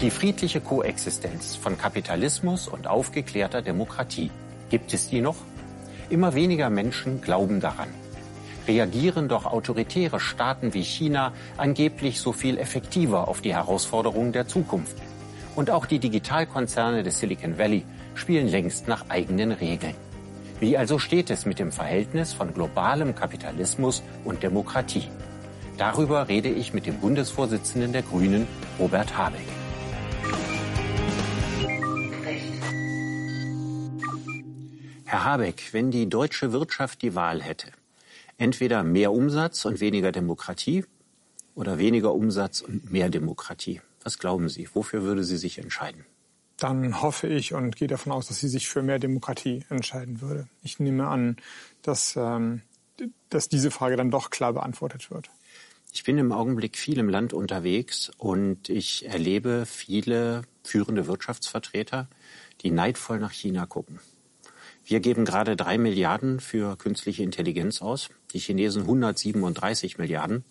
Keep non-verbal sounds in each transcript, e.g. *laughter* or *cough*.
Die friedliche Koexistenz von Kapitalismus und aufgeklärter Demokratie. Gibt es die noch? Immer weniger Menschen glauben daran. Reagieren doch autoritäre Staaten wie China angeblich so viel effektiver auf die Herausforderungen der Zukunft. Und auch die Digitalkonzerne des Silicon Valley spielen längst nach eigenen Regeln. Wie also steht es mit dem Verhältnis von globalem Kapitalismus und Demokratie? Darüber rede ich mit dem Bundesvorsitzenden der Grünen, Robert Habeck. Herr Habeck, wenn die deutsche Wirtschaft die Wahl hätte, entweder mehr Umsatz und weniger Demokratie oder weniger Umsatz und mehr Demokratie, was glauben Sie, wofür würde sie sich entscheiden? Dann hoffe ich und gehe davon aus, dass sie sich für mehr Demokratie entscheiden würde. Ich nehme an, dass, ähm, dass diese Frage dann doch klar beantwortet wird. Ich bin im Augenblick viel im Land unterwegs und ich erlebe viele führende Wirtschaftsvertreter, die neidvoll nach China gucken. Wir geben gerade drei Milliarden für künstliche Intelligenz aus, die Chinesen 137 Milliarden.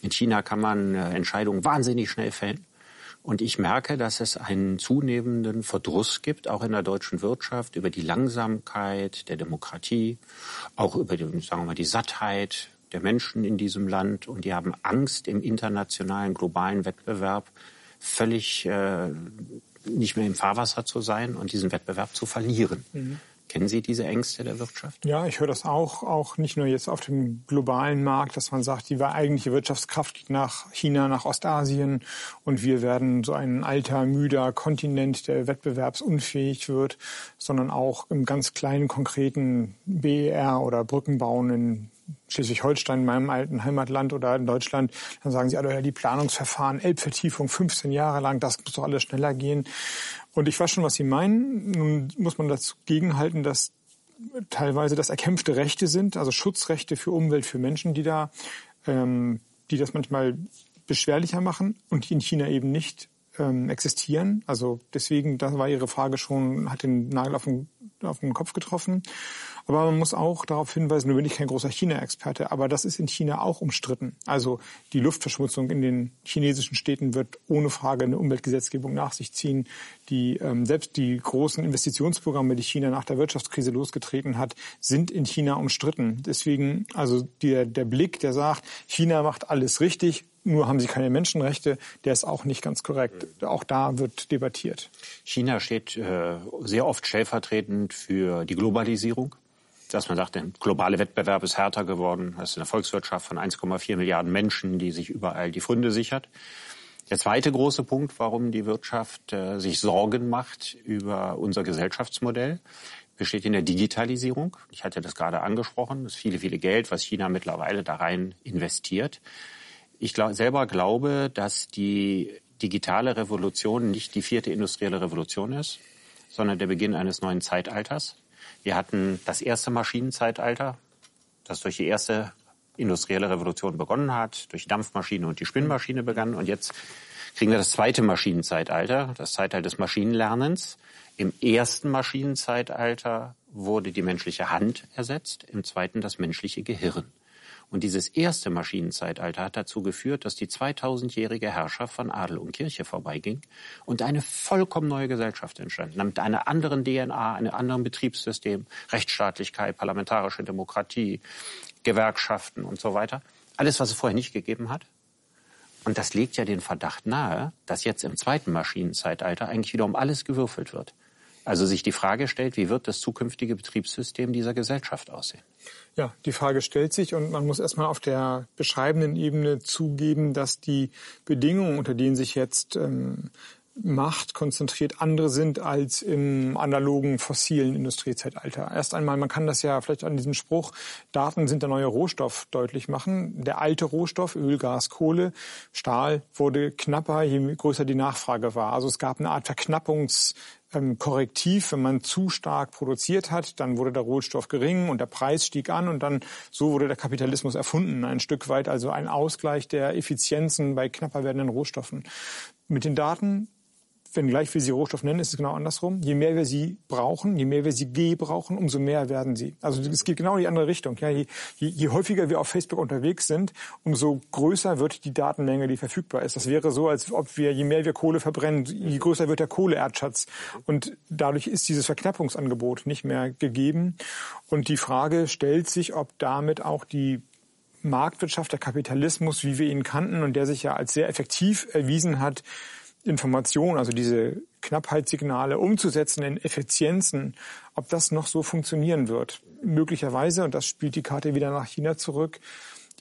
In China kann man äh, Entscheidungen wahnsinnig schnell fällen. Und ich merke, dass es einen zunehmenden Verdruss gibt, auch in der deutschen Wirtschaft, über die Langsamkeit der Demokratie, auch über die, sagen wir mal, die Sattheit der Menschen in diesem Land. Und die haben Angst im internationalen, globalen Wettbewerb völlig äh, nicht mehr im Fahrwasser zu sein und diesen Wettbewerb zu verlieren. Mhm. Kennen Sie diese Ängste der Wirtschaft? Ja, ich höre das auch, auch nicht nur jetzt auf dem globalen Markt, dass man sagt, die eigentliche Wirtschaftskraft geht nach China, nach Ostasien und wir werden so ein alter, müder Kontinent, der wettbewerbsunfähig wird, sondern auch im ganz kleinen, konkreten BER oder Brückenbauen in Schleswig-Holstein, in meinem alten Heimatland oder in Deutschland, dann sagen sie alle, ja, die Planungsverfahren, Elbvertiefung 15 Jahre lang, das muss doch alles schneller gehen. Und ich weiß schon, was Sie meinen. Nun muss man dazu gegenhalten, dass teilweise das erkämpfte Rechte sind, also Schutzrechte für Umwelt, für Menschen, die da, ähm, die das manchmal beschwerlicher machen und die in China eben nicht ähm, existieren. Also deswegen, da war Ihre Frage schon, hat den Nagel auf den, auf den Kopf getroffen. Aber man muss auch darauf hinweisen, nur bin ich kein großer China-Experte, aber das ist in China auch umstritten. Also die Luftverschmutzung in den chinesischen Städten wird ohne Frage eine Umweltgesetzgebung nach sich ziehen. Die, ähm, selbst die großen Investitionsprogramme, die China nach der Wirtschaftskrise losgetreten hat, sind in China umstritten. Deswegen, also der, der Blick, der sagt, China macht alles richtig, nur haben sie keine Menschenrechte, der ist auch nicht ganz korrekt. Auch da wird debattiert. China steht äh, sehr oft stellvertretend für die Globalisierung dass man sagt, der globale Wettbewerb ist härter geworden. Das ist eine Volkswirtschaft von 1,4 Milliarden Menschen, die sich überall die Funde sichert. Der zweite große Punkt, warum die Wirtschaft äh, sich Sorgen macht über unser Gesellschaftsmodell, besteht in der Digitalisierung. Ich hatte das gerade angesprochen. Das viele, viele Geld, was China mittlerweile da rein investiert. Ich glaub, selber glaube, dass die digitale Revolution nicht die vierte industrielle Revolution ist, sondern der Beginn eines neuen Zeitalters. Wir hatten das erste Maschinenzeitalter, das durch die erste industrielle Revolution begonnen hat, durch die Dampfmaschine und die Spinnmaschine begann. Und jetzt kriegen wir das zweite Maschinenzeitalter, das Zeitalter des Maschinenlernens. Im ersten Maschinenzeitalter wurde die menschliche Hand ersetzt, im zweiten das menschliche Gehirn. Und dieses erste Maschinenzeitalter hat dazu geführt, dass die 2000-jährige Herrschaft von Adel und Kirche vorbeiging und eine vollkommen neue Gesellschaft entstand. Mit einer anderen DNA, einem anderen Betriebssystem, Rechtsstaatlichkeit, parlamentarische Demokratie, Gewerkschaften und so weiter. Alles, was es vorher nicht gegeben hat. Und das legt ja den Verdacht nahe, dass jetzt im zweiten Maschinenzeitalter eigentlich wieder um alles gewürfelt wird. Also sich die Frage stellt, wie wird das zukünftige Betriebssystem dieser Gesellschaft aussehen? Ja, die Frage stellt sich und man muss erstmal auf der beschreibenden Ebene zugeben, dass die Bedingungen, unter denen sich jetzt ähm, Macht konzentriert andere sind als im analogen fossilen Industriezeitalter. Erst einmal, man kann das ja vielleicht an diesem Spruch, Daten sind der neue Rohstoff deutlich machen. Der alte Rohstoff, Öl, Gas, Kohle, Stahl wurde knapper, je größer die Nachfrage war. Also es gab eine Art Verknappungs ähm, Korrektiv, wenn man zu stark produziert hat, dann wurde der Rohstoff gering und der Preis stieg an und dann so wurde der Kapitalismus erfunden, ein Stück weit also ein Ausgleich der Effizienzen bei knapper werdenden Rohstoffen. Mit den Daten wenngleich wir sie Rohstoff nennen, ist es genau andersrum. Je mehr wir sie brauchen, je mehr wir sie gebrauchen, umso mehr werden sie. Also es geht genau in die andere Richtung. Ja, je, je, je häufiger wir auf Facebook unterwegs sind, umso größer wird die Datenmenge, die verfügbar ist. Das wäre so, als ob wir, je mehr wir Kohle verbrennen, je größer wird der Kohleerdschatz. Und dadurch ist dieses Verknappungsangebot nicht mehr gegeben. Und die Frage stellt sich, ob damit auch die Marktwirtschaft, der Kapitalismus, wie wir ihn kannten und der sich ja als sehr effektiv erwiesen hat, Informationen, also diese Knappheitssignale umzusetzen in Effizienzen, ob das noch so funktionieren wird. Möglicherweise, und das spielt die Karte wieder nach China zurück,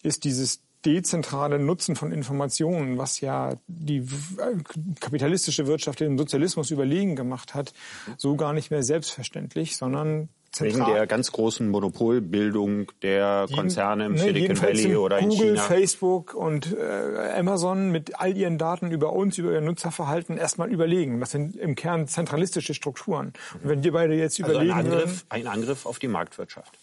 ist dieses dezentrale Nutzen von Informationen, was ja die kapitalistische Wirtschaft den Sozialismus überlegen gemacht hat, so gar nicht mehr selbstverständlich, sondern Zentral. Wegen der ganz großen Monopolbildung der Konzerne im ne, Silicon Valley oder Google, in China. Facebook und äh, Amazon mit all ihren Daten über uns, über ihr Nutzerverhalten erstmal überlegen. Das sind im Kern zentralistische Strukturen. Und wenn wir beide jetzt also überlegen ein Angriff, ein Angriff auf die Marktwirtschaft.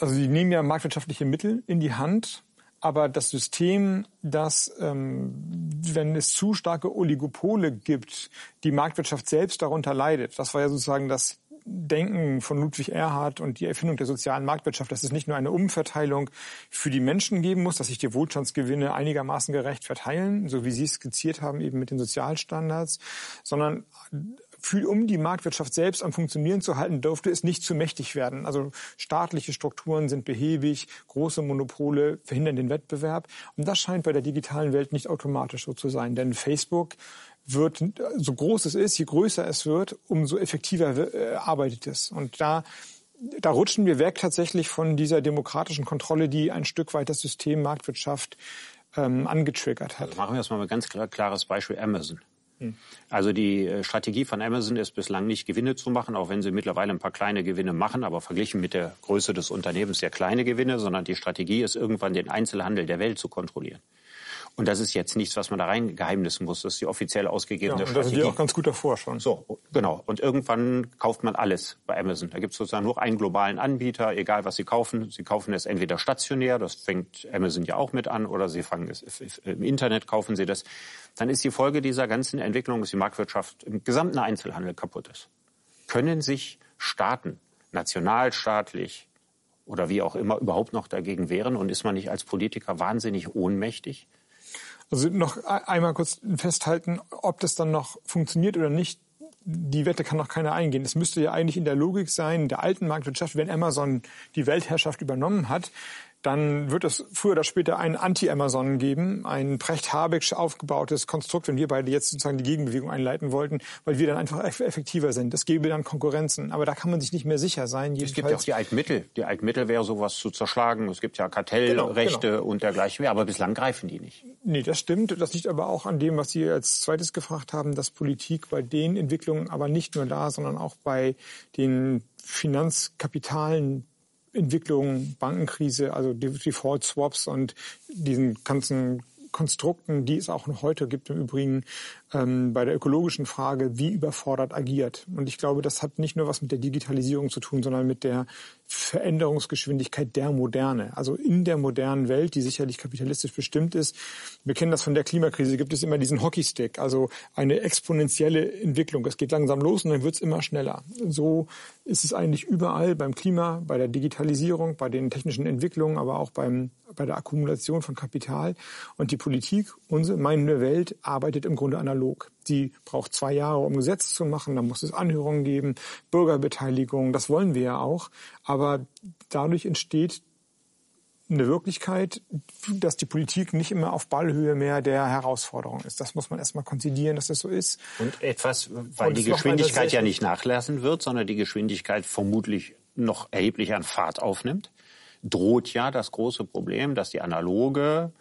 Also sie nehmen ja marktwirtschaftliche Mittel in die Hand, aber das System, das, ähm, wenn es zu starke Oligopole gibt, die Marktwirtschaft selbst darunter leidet. Das war ja sozusagen das Denken von Ludwig Erhard und die Erfindung der sozialen Marktwirtschaft, dass es nicht nur eine Umverteilung für die Menschen geben muss, dass sich die Wohlstandsgewinne einigermaßen gerecht verteilen, so wie Sie es skizziert haben, eben mit den Sozialstandards, sondern für, um die Marktwirtschaft selbst am Funktionieren zu halten, dürfte es nicht zu mächtig werden. Also staatliche Strukturen sind behäbig, große Monopole verhindern den Wettbewerb. Und das scheint bei der digitalen Welt nicht automatisch so zu sein. Denn Facebook wird, so groß es ist, je größer es wird, umso effektiver äh, arbeitet es. Und da, da rutschen wir weg tatsächlich von dieser demokratischen Kontrolle, die ein Stück weit das System Marktwirtschaft ähm, angetriggert hat. Also machen wir jetzt mal ein ganz klar, klares Beispiel Amazon. Hm. Also die äh, Strategie von Amazon ist bislang nicht Gewinne zu machen, auch wenn sie mittlerweile ein paar kleine Gewinne machen, aber verglichen mit der Größe des Unternehmens sehr kleine Gewinne, sondern die Strategie ist irgendwann den Einzelhandel der Welt zu kontrollieren. Und das ist jetzt nichts, was man da rein geheimnissen muss. Das ist die offiziell ausgegebene ja, und Strategie. Das ist auch ganz gut davor schon. So, genau. Und irgendwann kauft man alles bei Amazon. Da gibt es sozusagen nur einen globalen Anbieter, egal was Sie kaufen. Sie kaufen es entweder stationär, das fängt Amazon ja auch mit an, oder Sie fangen es im Internet, kaufen Sie das. Dann ist die Folge dieser ganzen Entwicklung, dass die Marktwirtschaft im gesamten Einzelhandel kaputt ist. Können sich Staaten nationalstaatlich oder wie auch immer überhaupt noch dagegen wehren und ist man nicht als Politiker wahnsinnig ohnmächtig? Also noch e-, einmal kurz festhalten, ob das dann noch funktioniert oder nicht. Die Wette kann noch keiner eingehen. Es müsste ja eigentlich in der Logik sein, der alten Marktwirtschaft, wenn Amazon die Weltherrschaft übernommen hat, dann wird es früher oder später einen Anti-Amazon geben, ein Precht Habeck aufgebautes Konstrukt, wenn wir beide jetzt sozusagen die Gegenbewegung einleiten wollten, weil wir dann einfach effektiver sind. Das gäbe dann Konkurrenzen. Aber da kann man sich nicht mehr sicher sein. Es gibt ja auch die Altmittel. Die Altmittel wäre sowas zu zerschlagen. Es gibt ja Kartellrechte genau, genau. und dergleichen mehr. Aber bislang greifen die nicht. Nee, das stimmt. Das liegt aber auch an dem, was Sie als zweites gefragt haben, dass Politik bei den Entwicklungen aber nicht nur da, sondern auch bei den Finanzkapitalen Entwicklung, Bankenkrise, also Default Swaps und diesen ganzen Konstrukten, die es auch noch heute gibt im Übrigen, ähm, bei der ökologischen Frage, wie überfordert agiert. Und ich glaube, das hat nicht nur was mit der Digitalisierung zu tun, sondern mit der Veränderungsgeschwindigkeit der Moderne. Also in der modernen Welt, die sicherlich kapitalistisch bestimmt ist. Wir kennen das von der Klimakrise, gibt es immer diesen Hockeystick, also eine exponentielle Entwicklung. Es geht langsam los und dann wird es immer schneller. So ist es eigentlich überall beim Klima, bei der Digitalisierung, bei den technischen Entwicklungen, aber auch beim, bei der Akkumulation von Kapital. Und die Politik, unsere, meine Welt, arbeitet im Grunde analog analog. Die braucht zwei Jahre, um Gesetze zu machen. Da muss es Anhörungen geben, Bürgerbeteiligung. Das wollen wir ja auch. Aber dadurch entsteht eine Wirklichkeit, dass die Politik nicht immer auf Ballhöhe mehr der Herausforderung ist. Das muss man erstmal konzidieren, dass das so ist. Und etwas, weil Und die Geschwindigkeit ja nicht nachlassen wird, sondern die Geschwindigkeit vermutlich noch erheblich an Fahrt aufnimmt, droht ja das große Problem, dass die analoge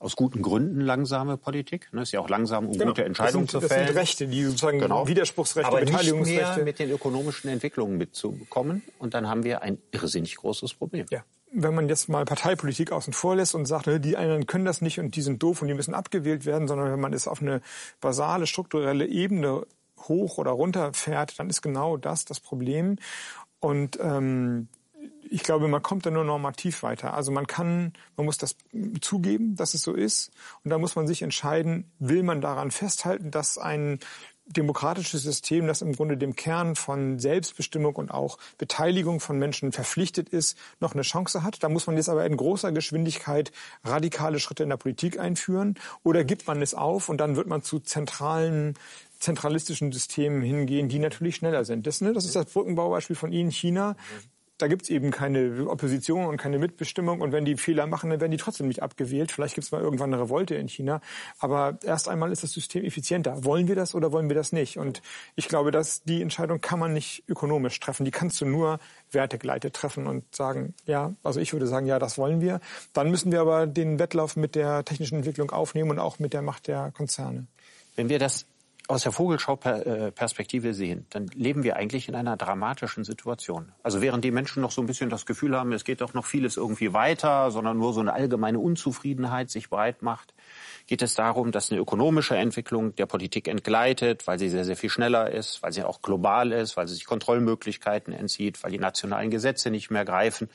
aus guten Gründen langsame Politik. Ne, ist ja auch langsam, um genau. gute Entscheidungen sind, zu fällen. Das sind Rechte, die sozusagen genau. Widerspruchsrechte, Aber Beteiligungsrechte. Nicht mehr mit den ökonomischen Entwicklungen mitzukommen. Und dann haben wir ein irrsinnig großes Problem. Ja. Wenn man jetzt mal Parteipolitik außen vor lässt und sagt, ne, die einen können das nicht und die sind doof und die müssen abgewählt werden, sondern wenn man es auf eine basale strukturelle Ebene hoch oder runter fährt, dann ist genau das das Problem. Und ähm, ich glaube, man kommt da nur normativ weiter. Also man kann, man muss das zugeben, dass es so ist. Und da muss man sich entscheiden, will man daran festhalten, dass ein demokratisches System, das im Grunde dem Kern von Selbstbestimmung und auch Beteiligung von Menschen verpflichtet ist, noch eine Chance hat. Da muss man jetzt aber in großer Geschwindigkeit radikale Schritte in der Politik einführen. Oder gibt man es auf und dann wird man zu zentralen zentralistischen Systemen hingehen, die natürlich schneller sind. Das, ne, das ist das Brückenbaubeispiel von Ihnen, China da gibt's eben keine Opposition und keine Mitbestimmung. Und wenn die Fehler machen, dann werden die trotzdem nicht abgewählt. Vielleicht gibt's mal irgendwann eine Revolte in China. Aber erst einmal ist das System effizienter. Wollen wir das oder wollen wir das nicht? Und ich glaube, dass die Entscheidung kann man nicht ökonomisch treffen. Die kannst du nur wertegleitet treffen und sagen, ja, also ich würde sagen, ja, das wollen wir. Dann müssen wir aber den Wettlauf mit der technischen Entwicklung aufnehmen und auch mit der Macht der Konzerne. Wenn wir das aus der Vogelschau-Perspektive sehen, dann leben wir eigentlich in einer dramatischen Situation. Also während die Menschen noch so ein bisschen das Gefühl haben, es geht doch noch vieles irgendwie weiter, sondern nur so eine allgemeine Unzufriedenheit sich breit macht, geht es darum, dass eine ökonomische Entwicklung der Politik entgleitet, weil sie sehr, sehr viel schneller ist, weil sie auch global ist, weil sie sich Kontrollmöglichkeiten entzieht, weil die nationalen Gesetze nicht mehr greifen.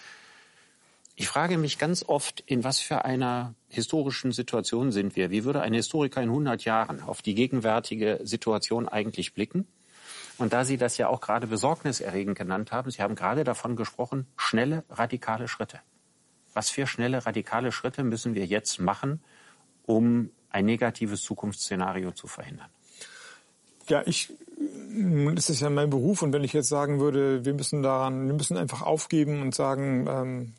Ich frage mich ganz oft, in was für einer historischen Situation sind wir? Wie würde ein Historiker in 100 Jahren auf die gegenwärtige Situation eigentlich blicken? Und da Sie das ja auch gerade besorgniserregend genannt haben, Sie haben gerade davon gesprochen, schnelle, radikale Schritte. Was für schnelle, radikale Schritte müssen wir jetzt machen, um ein negatives Zukunftsszenario zu verhindern? Ja, ich, das ist ja mein Beruf und wenn ich jetzt sagen würde, wir müssen daran, wir müssen einfach aufgeben und sagen, ähm,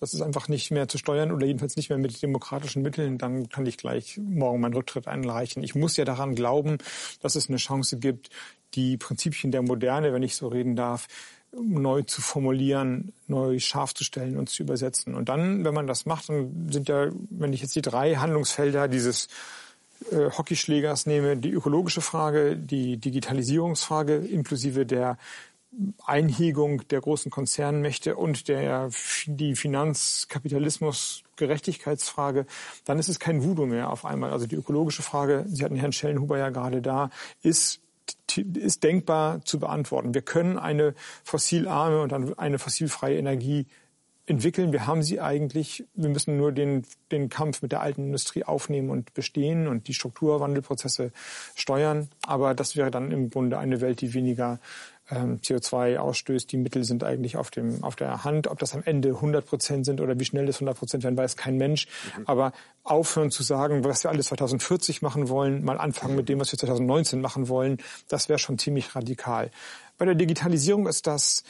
das ist einfach nicht mehr zu steuern oder jedenfalls nicht mehr mit demokratischen Mitteln, dann kann ich gleich morgen meinen Rücktritt einreichen. Ich muss ja daran glauben, dass es eine Chance gibt, die Prinzipien der Moderne, wenn ich so reden darf, neu zu formulieren, neu scharf zu stellen und zu übersetzen. Und dann, wenn man das macht, dann sind ja, wenn ich jetzt die drei Handlungsfelder dieses äh, Hockeyschlägers nehme, die ökologische Frage, die Digitalisierungsfrage inklusive der Einhegung der großen Konzernmächte und der, die Finanzkapitalismus-Gerechtigkeitsfrage, dann ist es kein Voodoo mehr auf einmal. Also die ökologische Frage, Sie hatten Herrn Schellenhuber ja gerade da, ist ist denkbar zu beantworten. Wir können eine fossilarme und eine fossilfreie Energie entwickeln. Wir haben sie eigentlich. Wir müssen nur den, den Kampf mit der alten Industrie aufnehmen und bestehen und die Strukturwandelprozesse steuern. Aber das wäre dann im Grunde eine Welt, die weniger ähm, CO2 ausstößt. Die Mittel sind eigentlich auf, dem, auf der Hand. Ob das am Ende 100 Prozent sind oder wie schnell das 100 Prozent werden, weiß kein Mensch. Mhm. Aber aufhören zu sagen, was wir alles 2040 machen wollen, mal anfangen mit dem, was wir 2019 machen wollen, das wäre schon ziemlich radikal. Bei der Digitalisierung ist das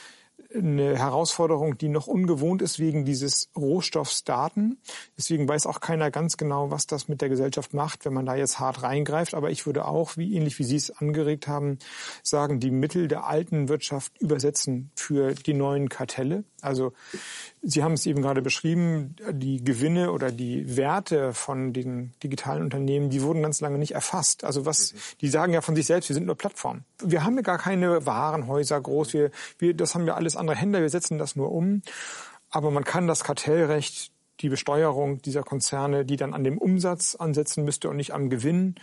eine Herausforderung, die noch ungewohnt ist wegen dieses Rohstoffs Daten. Deswegen weiß auch keiner ganz genau, was das mit der Gesellschaft macht, wenn man da jetzt hart reingreift. Aber ich würde auch, wie ähnlich wie Sie es angeregt haben, sagen, die Mittel der alten Wirtschaft übersetzen für die neuen Kartelle. Also Sie haben es eben gerade beschrieben, die Gewinne oder die Werte von den digitalen Unternehmen, die wurden ganz lange nicht erfasst. Also was, mhm. die sagen ja von sich selbst, wir sind nur Plattformen. Wir haben ja gar keine Warenhäuser groß, wir, wir, das haben ja alles andere Händler, wir setzen das nur um. Aber man kann das Kartellrecht, die Besteuerung dieser Konzerne, die dann an dem Umsatz ansetzen müsste und nicht am Gewinn,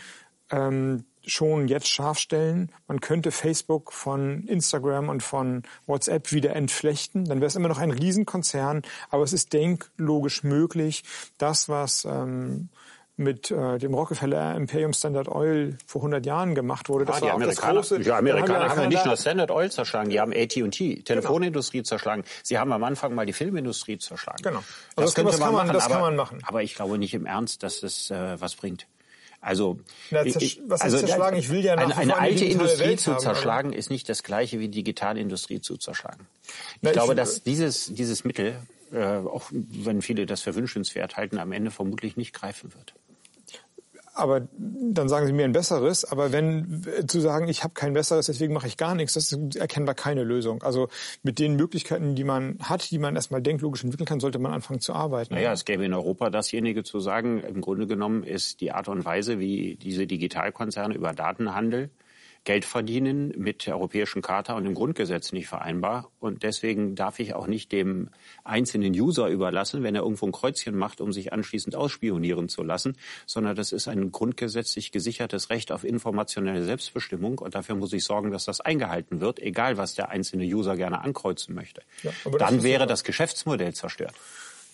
ähm, schon jetzt scharf stellen. Man könnte Facebook von Instagram und von WhatsApp wieder entflechten. Dann wäre es immer noch ein Riesenkonzern. Aber es ist denklogisch möglich, das, was ähm, mit äh, dem Rockefeller Imperium Standard Oil vor 100 Jahren gemacht wurde. Das ah, die war Amerikaner, das große. Die Amerikaner haben ja nicht nur Standard Oil zerschlagen, die haben AT&T, Telefonindustrie genau. zerschlagen. Sie haben am Anfang mal die Filmindustrie zerschlagen. Genau. Also das, das, könnte man, man machen, das aber, kann man machen. Aber ich glaube nicht im Ernst, dass es äh, was bringt. Also, Na, ich, was also zerschlagen? Ich will ja eine, eine alte Industrie Welt zu haben, zerschlagen ist nicht das gleiche wie Digitalindustrie zu zerschlagen. Ich Na, glaube, ich, dass dieses, dieses Mittel, äh, auch wenn viele das für wünschenswert halten, am Ende vermutlich nicht greifen wird aber dann sagen sie mir ein besseres. Aber wenn zu sagen, ich habe kein besseres, deswegen mache ich gar nichts, das ist erkennbar keine Lösung. Also mit den Möglichkeiten, die man hat, die man erstmal denklogisch entwickeln kann, sollte man anfangen zu arbeiten. Naja, es gäbe in Europa dasjenige zu sagen, im Grunde genommen ist die Art und Weise, wie diese Digitalkonzerne über Datenhandel Geld verdienen mit der Europäischen Charta und dem Grundgesetz nicht vereinbar. Und deswegen darf ich auch nicht dem einzelnen User überlassen, wenn er irgendwo ein Kreuzchen macht, um sich anschließend ausspionieren zu lassen, sondern das ist ein grundgesetzlich gesichertes Recht auf informationelle Selbstbestimmung. Und dafür muss ich sorgen, dass das eingehalten wird, egal was der einzelne User gerne ankreuzen möchte. Ja, Dann wäre das Geschäftsmodell zerstört.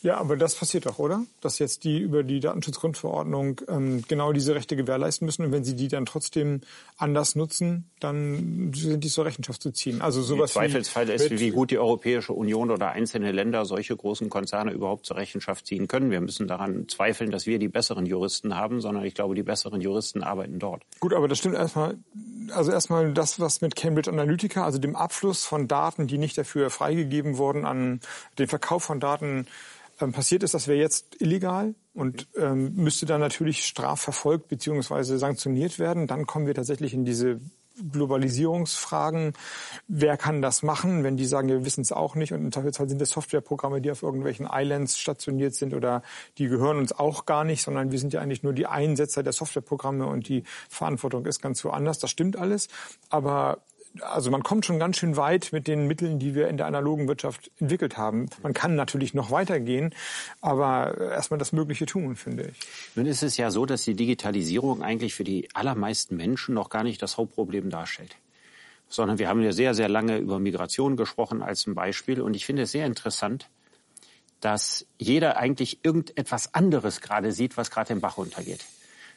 Ja, aber das passiert doch, oder? Dass jetzt die über die Datenschutzgrundverordnung ähm, genau diese Rechte gewährleisten müssen und wenn sie die dann trotzdem anders nutzen, dann sind die zur Rechenschaft zu ziehen. Also sowas Im Zweifelsfall ist, wie gut die Europäische Union oder einzelne Länder solche großen Konzerne überhaupt zur Rechenschaft ziehen können. Wir müssen daran zweifeln, dass wir die besseren Juristen haben, sondern ich glaube, die besseren Juristen arbeiten dort. Gut, aber das stimmt erstmal. Also erstmal das, was mit Cambridge Analytica, also dem Abfluss von Daten, die nicht dafür freigegeben wurden, an den Verkauf von Daten ähm, passiert ist, das wäre jetzt illegal und ähm, müsste dann natürlich strafverfolgt bzw. sanktioniert werden. Dann kommen wir tatsächlich in diese Globalisierungsfragen. Wer kann das machen, wenn die sagen, wir wissen es auch nicht und im Zweifelsfall sind das Softwareprogramme, die auf irgendwelchen Islands stationiert sind oder die gehören uns auch gar nicht, sondern wir sind ja eigentlich nur die Einsetzer der Softwareprogramme und die Verantwortung ist ganz woanders. Das stimmt alles. Aber also man kommt schon ganz schön weit mit den Mitteln, die wir in der analogen Wirtschaft entwickelt haben. Man kann natürlich noch weitergehen, aber erstmal das Mögliche tun, finde ich. Nun ist es ja so, dass die Digitalisierung eigentlich für die allermeisten Menschen noch gar nicht das Hauptproblem darstellt. Sondern wir haben ja sehr, sehr lange über Migration gesprochen als ein Beispiel. Und ich finde es sehr interessant, dass jeder eigentlich irgendetwas anderes gerade sieht, was gerade den Bach runtergeht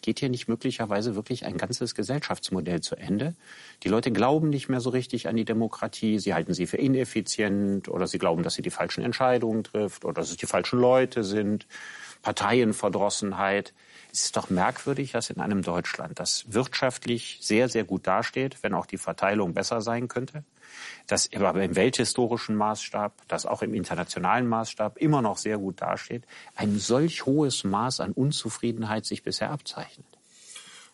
geht hier nicht möglicherweise wirklich ein ganzes Gesellschaftsmodell zu Ende? Die Leute glauben nicht mehr so richtig an die Demokratie, sie halten sie für ineffizient oder sie glauben, dass sie die falschen Entscheidungen trifft oder dass es die falschen Leute sind. Parteienverdrossenheit. Es ist doch merkwürdig, dass in einem Deutschland, das wirtschaftlich sehr, sehr gut dasteht, wenn auch die Verteilung besser sein könnte, das aber im welthistorischen Maßstab, das auch im internationalen Maßstab immer noch sehr gut dasteht, ein solch hohes Maß an Unzufriedenheit sich bisher abzeichnet.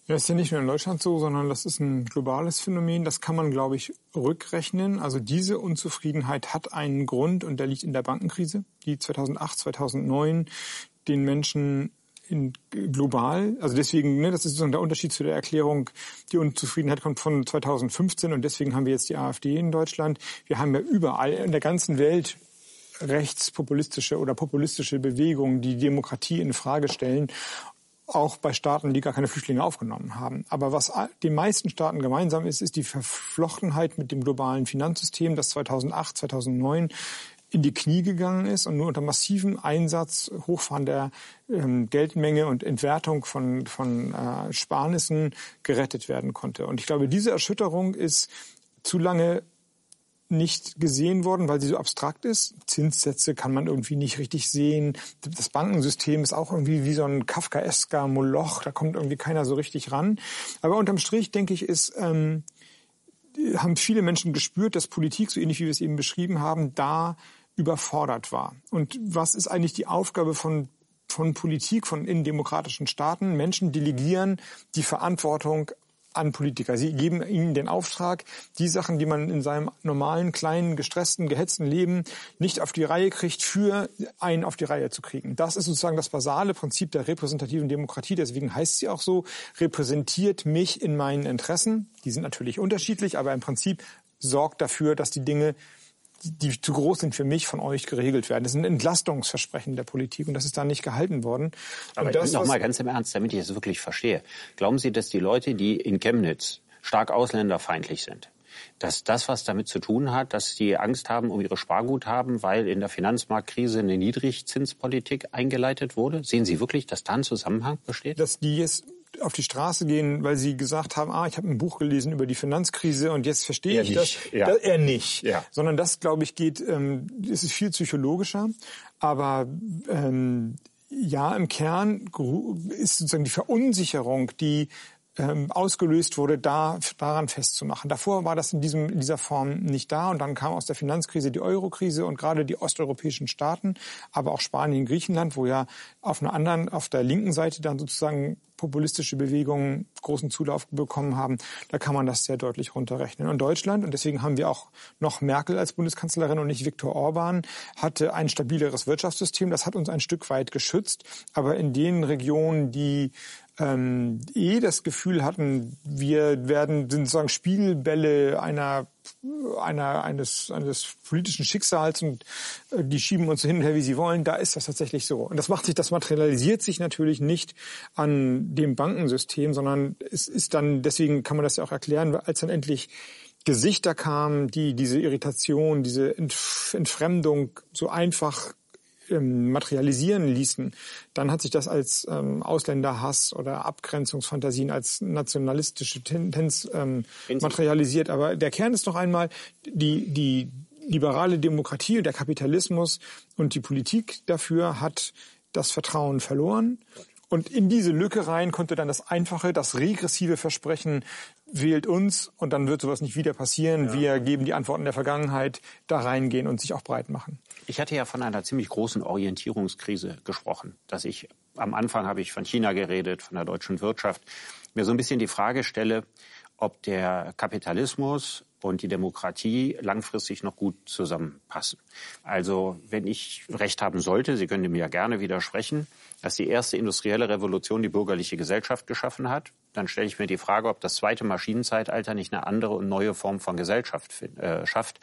Das ist ja nicht nur in Deutschland so, sondern das ist ein globales Phänomen. Das kann man, glaube ich, rückrechnen. Also diese Unzufriedenheit hat einen Grund und der liegt in der Bankenkrise, die 2008, 2009 den Menschen in, global, also deswegen, ne, das ist sozusagen der Unterschied zu der Erklärung, die Unzufriedenheit kommt von 2015 und deswegen haben wir jetzt die AfD in Deutschland. Wir haben ja überall in der ganzen Welt rechtspopulistische oder populistische Bewegungen, die Demokratie in Frage stellen auch bei Staaten, die gar keine Flüchtlinge aufgenommen haben. Aber was den meisten Staaten gemeinsam ist, ist die Verflochtenheit mit dem globalen Finanzsystem, das 2008, 2009 in die Knie gegangen ist und nur unter massivem Einsatz, Hochfahren der ähm, Geldmenge und Entwertung von, von äh, Sparnissen gerettet werden konnte. Und ich glaube, diese Erschütterung ist zu lange nicht gesehen worden, weil sie so abstrakt ist. Zinssätze kann man irgendwie nicht richtig sehen. Das Bankensystem ist auch irgendwie wie so ein kafkaesker Moloch. Da kommt irgendwie keiner so richtig ran. Aber unterm Strich, denke ich, ist... Ähm, haben viele Menschen gespürt, dass Politik, so ähnlich wie wir es eben beschrieben haben, da überfordert war. Und was ist eigentlich die Aufgabe von von Politik, von in demokratischen Staaten. Menschen delegieren die Verantwortung an Politiker. Sie geben ihnen den Auftrag, die Sachen, die man in seinem normalen, kleinen, gestressten, gehetzten Leben nicht auf die Reihe kriegt, für einen auf die Reihe zu kriegen. Das ist sozusagen das basale Prinzip der repräsentativen Demokratie. Deswegen heißt sie auch so, repräsentiert mich in meinen Interessen. Die sind natürlich unterschiedlich, aber im Prinzip sorgt dafür, dass die Dinge die zu groß sind für mich, von euch geregelt werden. Das ist ein Entlastungsversprechen der Politik und das ist da nicht gehalten worden. Aber das, noch mal ganz im Ernst, damit ich es wirklich verstehe. Glauben Sie, dass die Leute, die in Chemnitz stark ausländerfeindlich sind, dass das was damit zu tun hat, dass die Angst haben um ihre Sparguthaben, weil in der Finanzmarktkrise eine Niedrigzinspolitik eingeleitet wurde? Sehen Sie wirklich, dass da ein Zusammenhang besteht? Dass die es auf die Straße gehen, weil sie gesagt haben, ah, ich habe ein Buch gelesen über die Finanzkrise und jetzt verstehe er ich nicht. das. Ja. das. Er nicht. Ja. Sondern das, glaube ich, geht, ähm, es ist viel psychologischer. Aber ähm, ja, im Kern ist sozusagen die Verunsicherung, die ähm, ausgelöst wurde, da daran festzumachen. Davor war das in, diesem, in dieser Form nicht da und dann kam aus der Finanzkrise die Eurokrise und gerade die osteuropäischen Staaten, aber auch Spanien, Griechenland, wo ja auf einer anderen, auf der linken Seite dann sozusagen populistische Bewegungen großen Zulauf bekommen haben, da kann man das sehr deutlich runterrechnen. Und Deutschland, und deswegen haben wir auch noch Merkel als Bundeskanzlerin und nicht Viktor Orban, hatte ein stabileres Wirtschaftssystem. Das hat uns ein Stück weit geschützt. Aber in den Regionen, die ähm, eh das Gefühl hatten, wir werden sind sozusagen Spielbälle einer einer, eines, eines politischen Schicksals und äh, die schieben uns hin und her, wie sie wollen, da ist das tatsächlich so. Und das macht sich, das materialisiert sich natürlich nicht an dem Bankensystem, sondern es ist dann, deswegen kann man das ja auch erklären, als dann endlich Gesichter kamen, die diese Irritation, diese Entfremdung so einfach ähm, materialisieren ließen, dann hat sich das als ähm, Ausländerhass oder Abgrenzungsfantasien, als nationalistische Tendenz ähm, materialisiert. Aber der Kern ist noch einmal, die, die liberale Demokratie und der Kapitalismus und die Politik dafür hat das Vertrauen verloren. Und in diese Lücke rein konnte dann das einfache, das regressive Versprechen, wählt uns und dann wird sowas nicht wieder passieren. Ja. Wir geben die Antworten der Vergangenheit, da reingehen und sich auch breit machen. Ich hatte ja von einer ziemlich großen Orientierungskrise gesprochen. Dass ich am Anfang habe ich von China geredet, von der deutschen Wirtschaft, mir so ein bisschen die Frage stelle, ob der Kapitalismus und die Demokratie langfristig noch gut zusammenpassen. Also wenn ich recht haben sollte, Sie können mir ja gerne widersprechen, dass die erste industrielle Revolution die bürgerliche Gesellschaft geschaffen hat, dann stelle ich mir die Frage, ob das zweite Maschinenzeitalter nicht eine andere und neue Form von Gesellschaft äh, schafft.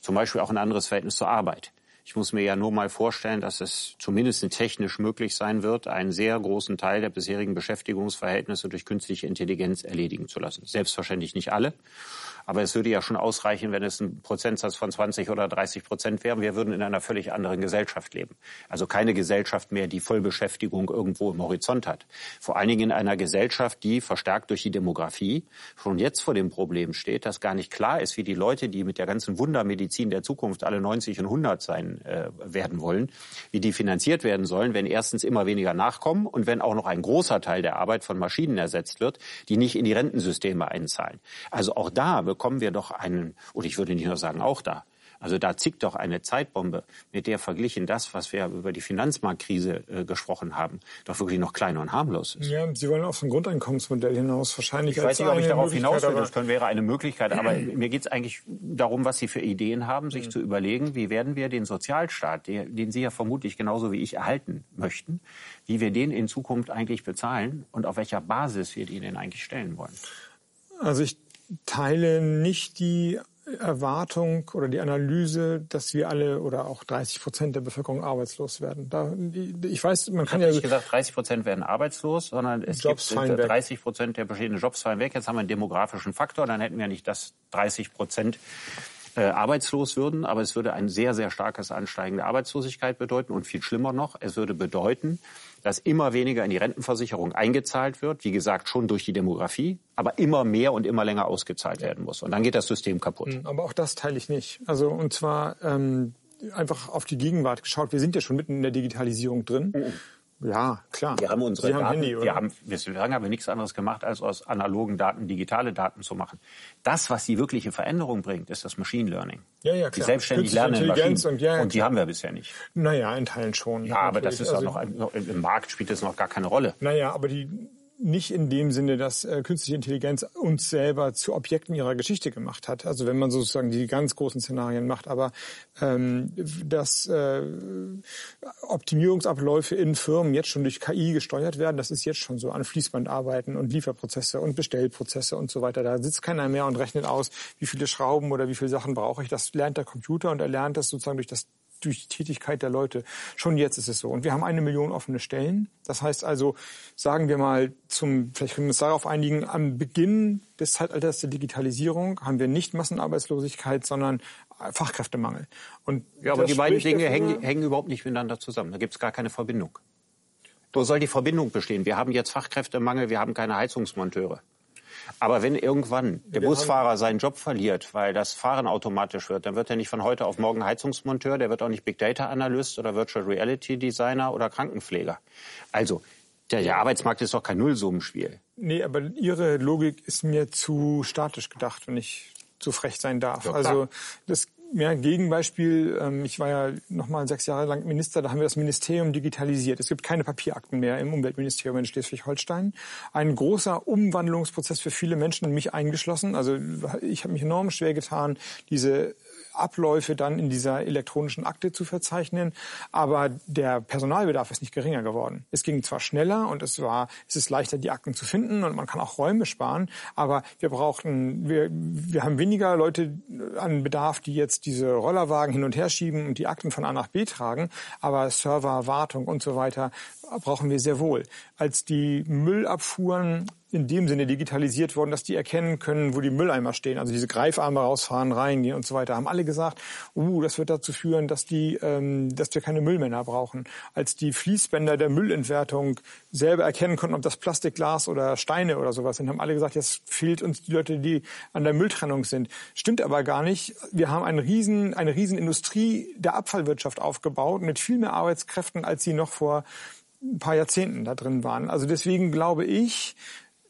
Zum Beispiel auch ein anderes Verhältnis zur Arbeit. Ich muss mir ja nur mal vorstellen, dass es zumindest technisch möglich sein wird, einen sehr großen Teil der bisherigen Beschäftigungsverhältnisse durch künstliche Intelligenz erledigen zu lassen. Selbstverständlich nicht alle. Aber es würde ja schon ausreichen, wenn es ein Prozentsatz von 20 oder 30 Prozent wäre. Wir würden in einer völlig anderen Gesellschaft leben. Also keine Gesellschaft mehr, die Vollbeschäftigung irgendwo im Horizont hat. Vor allen Dingen in einer Gesellschaft, die verstärkt durch die Demografie schon jetzt vor dem Problem steht, dass gar nicht klar ist, wie die Leute, die mit der ganzen Wundermedizin der Zukunft alle 90 und 100 sein äh, werden wollen, wie die finanziert werden sollen, wenn erstens immer weniger nachkommen und wenn auch noch ein großer Teil der Arbeit von Maschinen ersetzt wird, die nicht in die Rentensysteme einzahlen. Also auch da bekommen wir doch einen, und ich würde nicht nur sagen auch da, also da zickt doch eine Zeitbombe, mit der verglichen das, was wir über die Finanzmarktkrise äh, gesprochen haben, doch wirklich noch kleiner und harmlos ist. Ja, Sie wollen auf so ein Grundeinkommensmodell hinaus wahrscheinlich. Ich weiß nicht, ob ich darauf hinaus will, das können, wäre eine Möglichkeit, aber *clears throat* mir geht es eigentlich darum, was Sie für Ideen haben, sich mhm. zu überlegen, wie werden wir den Sozialstaat, den Sie ja vermutlich genauso wie ich erhalten möchten, wie wir den in Zukunft eigentlich bezahlen und auf welcher Basis wir den denn eigentlich stellen wollen. Also ich teile nicht die Erwartung oder die Analyse, dass wir alle oder auch 30 Prozent der Bevölkerung arbeitslos werden. Da, ich weiß, man kann ich ja nicht gesagt, 30 Prozent werden arbeitslos, sondern es Jobs gibt 30 Prozent der bestehenden Jobs fallen weg. Jetzt haben wir einen demografischen Faktor, dann hätten wir nicht das 30 Prozent äh, arbeitslos würden, aber es würde ein sehr, sehr starkes Ansteigen der Arbeitslosigkeit bedeuten und viel schlimmer noch, es würde bedeuten, dass immer weniger in die Rentenversicherung eingezahlt wird, wie gesagt schon durch die Demografie, aber immer mehr und immer länger ausgezahlt werden muss. Und dann geht das System kaputt. Hm, aber auch das teile ich nicht. Also und zwar ähm, einfach auf die Gegenwart geschaut. Wir sind ja schon mitten in der Digitalisierung drin. Mhm. Ja, klar. Wir haben unsere Sie Daten, haben Handy, wir haben, bislang haben wir nichts anderes gemacht, als aus analogen Daten digitale Daten zu machen. Das, was die wirkliche Veränderung bringt, ist das Machine Learning. Ja, ja, klar. Die selbstständig lernenden Maschinen. Und, ja, und die haben wir bisher nicht. Naja, in Teilen schon. Ja, aber das ist also, auch noch, im Markt spielt das noch gar keine Rolle. Naja, aber die nicht in dem Sinne, dass äh, künstliche Intelligenz uns selber zu Objekten ihrer Geschichte gemacht hat. Also wenn man sozusagen die ganz großen Szenarien macht, aber ähm, dass äh, Optimierungsabläufe in Firmen jetzt schon durch KI gesteuert werden, das ist jetzt schon so an Fließbandarbeiten und Lieferprozesse und Bestellprozesse und so weiter. Da sitzt keiner mehr und rechnet aus, wie viele Schrauben oder wie viele Sachen brauche ich. Das lernt der Computer und er lernt das sozusagen durch das durch die Tätigkeit der Leute. Schon jetzt ist es so. Und wir haben eine Million offene Stellen. Das heißt also, sagen wir mal zum, vielleicht können wir uns darauf einigen, am Beginn des Zeitalters der Digitalisierung haben wir nicht Massenarbeitslosigkeit, sondern Fachkräftemangel. Und ja, aber die beiden Dinge hängen, hängen überhaupt nicht miteinander zusammen. Da gibt es gar keine Verbindung. Wo soll die Verbindung bestehen? Wir haben jetzt Fachkräftemangel, wir haben keine Heizungsmonteure. Aber wenn irgendwann der wir Busfahrer seinen Job verliert, weil das Fahren automatisch wird, dann wird er nicht von heute auf morgen Heizungsmonteur, der wird auch nicht Big Data Analyst oder Virtual Reality Designer oder Krankenpfleger. Also der, der Arbeitsmarkt ist doch kein Nullsummenspiel. Nee, aber Ihre Logik ist mir zu statisch gedacht, wenn ich zu frech sein darf. Ja, also das Ja, Gegenbeispiel, ähm, ich war ja noch mal sechs Jahre lang Minister, da haben wir das Ministerium digitalisiert. Es gibt keine Papierakten mehr im Umweltministerium in Schleswig-Holstein. Ein großer Umwandlungsprozess für viele Menschen, mich eingeschlossen. Also ich habe mich enorm schwer getan, diese Abläufe dann in dieser elektronischen Akte zu verzeichnen. Aber der Personalbedarf ist nicht geringer geworden. Es ging zwar schneller und es war, es ist leichter, die Akten zu finden und man kann auch Räume sparen. Aber wir brauchten, wir, wir haben weniger Leute an Bedarf, die jetzt diese Rollerwagen hin und her schieben und die Akten von A nach B tragen. Aber Server, Wartung und so weiter brauchen wir sehr wohl. Als die Müllabfuhren in dem Sinne digitalisiert worden, dass die erkennen können, wo die Mülleimer stehen. Also diese Greifarme rausfahren, reingehen und so weiter. Haben alle gesagt, uh, das wird dazu führen, dass die, ähm, dass wir keine Müllmänner brauchen. Als die Fließbänder der Müllentwertung selber erkennen konnten, ob das Plastik, Glas oder Steine oder sowas sind, haben alle gesagt, jetzt fehlt uns die Leute, die an der Mülltrennung sind. Stimmt aber gar nicht. Wir haben eine riesen, eine riesen Industrie der Abfallwirtschaft aufgebaut mit viel mehr Arbeitskräften, als sie noch vor ein paar Jahrzehnten da drin waren. Also deswegen glaube ich,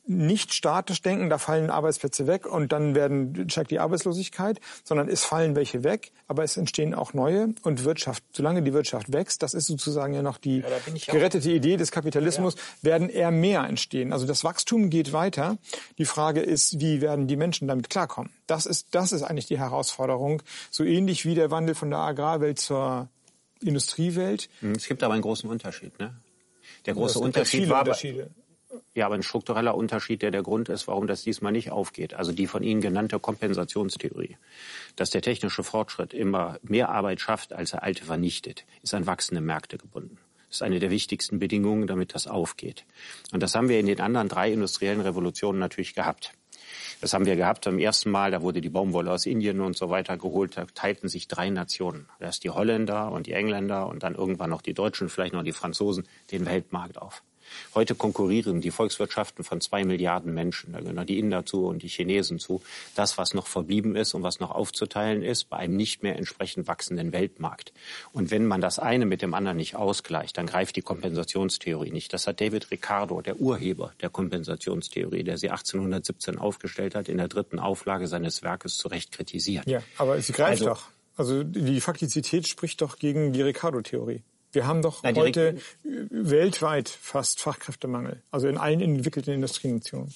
nicht statisch denken, da fallen Arbeitsplätze weg und dann werden steigt die Arbeitslosigkeit, sondern es fallen welche weg, aber es entstehen auch neue und Wirtschaft, solange die Wirtschaft wächst, das ist sozusagen ja noch die ja, gerettete Idee des Kapitalismus, ja. werden eher mehr entstehen. Also das Wachstum geht weiter. Die Frage ist, wie werden die Menschen damit klarkommen? Das ist das ist eigentlich die Herausforderung, so ähnlich wie der Wandel von der Agrarwelt zur Industriewelt. Es gibt aber einen großen Unterschied, ne? Der große Unterschied war, ja, aber ein struktureller Unterschied, der der Grund ist, warum das diesmal nicht aufgeht. Also die von Ihnen genannte Kompensationstheorie, dass der technische Fortschritt immer mehr Arbeit schafft, als er alte vernichtet, ist an wachsende Märkte gebunden. Das ist eine der wichtigsten Bedingungen, damit das aufgeht. Und das haben wir in den anderen drei industriellen Revolutionen natürlich gehabt. Das haben wir gehabt beim ersten Mal, da wurde die Baumwolle aus Indien und so weiter geholt, da teilten sich drei Nationen. Erst die Holländer und die Engländer und dann irgendwann noch die Deutschen, vielleicht noch die Franzosen, den Weltmarkt auf. Heute konkurrieren die Volkswirtschaften von zwei Milliarden Menschen. Da gehören die Inder zu und die Chinesen zu. Das, was noch verblieben ist und was noch aufzuteilen ist, bei einem nicht mehr entsprechend wachsenden Weltmarkt. Und wenn man das eine mit dem anderen nicht ausgleicht, dann greift die Kompensationstheorie nicht. Das hat David Ricardo, der Urheber der Kompensationstheorie, der sie 1817 aufgestellt hat, in der dritten Auflage seines Werkes zu Recht kritisiert. Ja, aber sie greift also, doch. Also die Faktizität spricht doch gegen die Ricardo-Theorie. Wir haben doch Nein, heute weltweit fast Fachkräftemangel, also in allen entwickelten Industrienationen.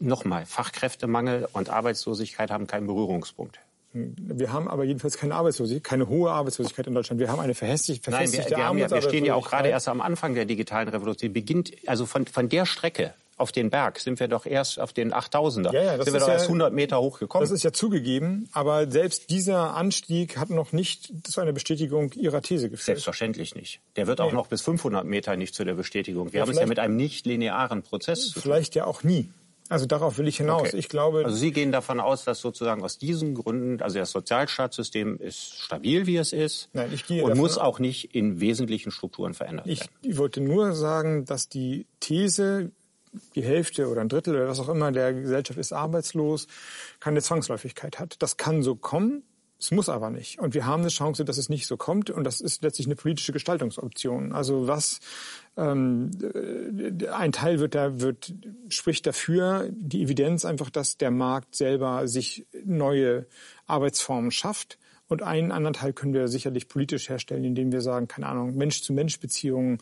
Nochmal, Fachkräftemangel und Arbeitslosigkeit haben keinen Berührungspunkt. Wir haben aber jedenfalls keine Arbeitslosigkeit, keine hohe Arbeitslosigkeit in Deutschland. Wir haben eine verfestigte, verfestigte Nein, wir, wir, haben ja, wir stehen ja auch gerade erst am Anfang der digitalen Revolution. Beginnt also von, von der Strecke, auf den Berg sind wir doch erst auf den 8000er. Ja, ja, das sind wir doch ja, erst 100 Meter hochgekommen. Das ist ja zugegeben, aber selbst dieser Anstieg hat noch nicht zu einer Bestätigung Ihrer These geführt. Selbstverständlich nicht. Der wird nee. auch noch bis 500 Meter nicht zu der Bestätigung. Wir ja, haben es ja mit einem nicht linearen Prozess zu tun. Vielleicht ja auch nie. Also darauf will ich hinaus. Okay. Ich glaube. Also Sie gehen davon aus, dass sozusagen aus diesen Gründen, also das Sozialstaatssystem ist stabil, wie es ist, Nein, ich gehe und muss auch nicht in wesentlichen Strukturen verändert ich, werden. Ich wollte nur sagen, dass die These, die Hälfte oder ein Drittel oder was auch immer der Gesellschaft ist arbeitslos, keine Zwangsläufigkeit hat. Das kann so kommen, es muss aber nicht. Und wir haben eine Chance, dass es nicht so kommt. Und das ist letztlich eine politische Gestaltungsoption. Also was ähm, ein Teil wird da wird spricht dafür die Evidenz einfach, dass der Markt selber sich neue Arbeitsformen schafft. Und einen anderen Teil können wir sicherlich politisch herstellen, indem wir sagen, keine Ahnung, Mensch-zu-Mensch-Beziehungen,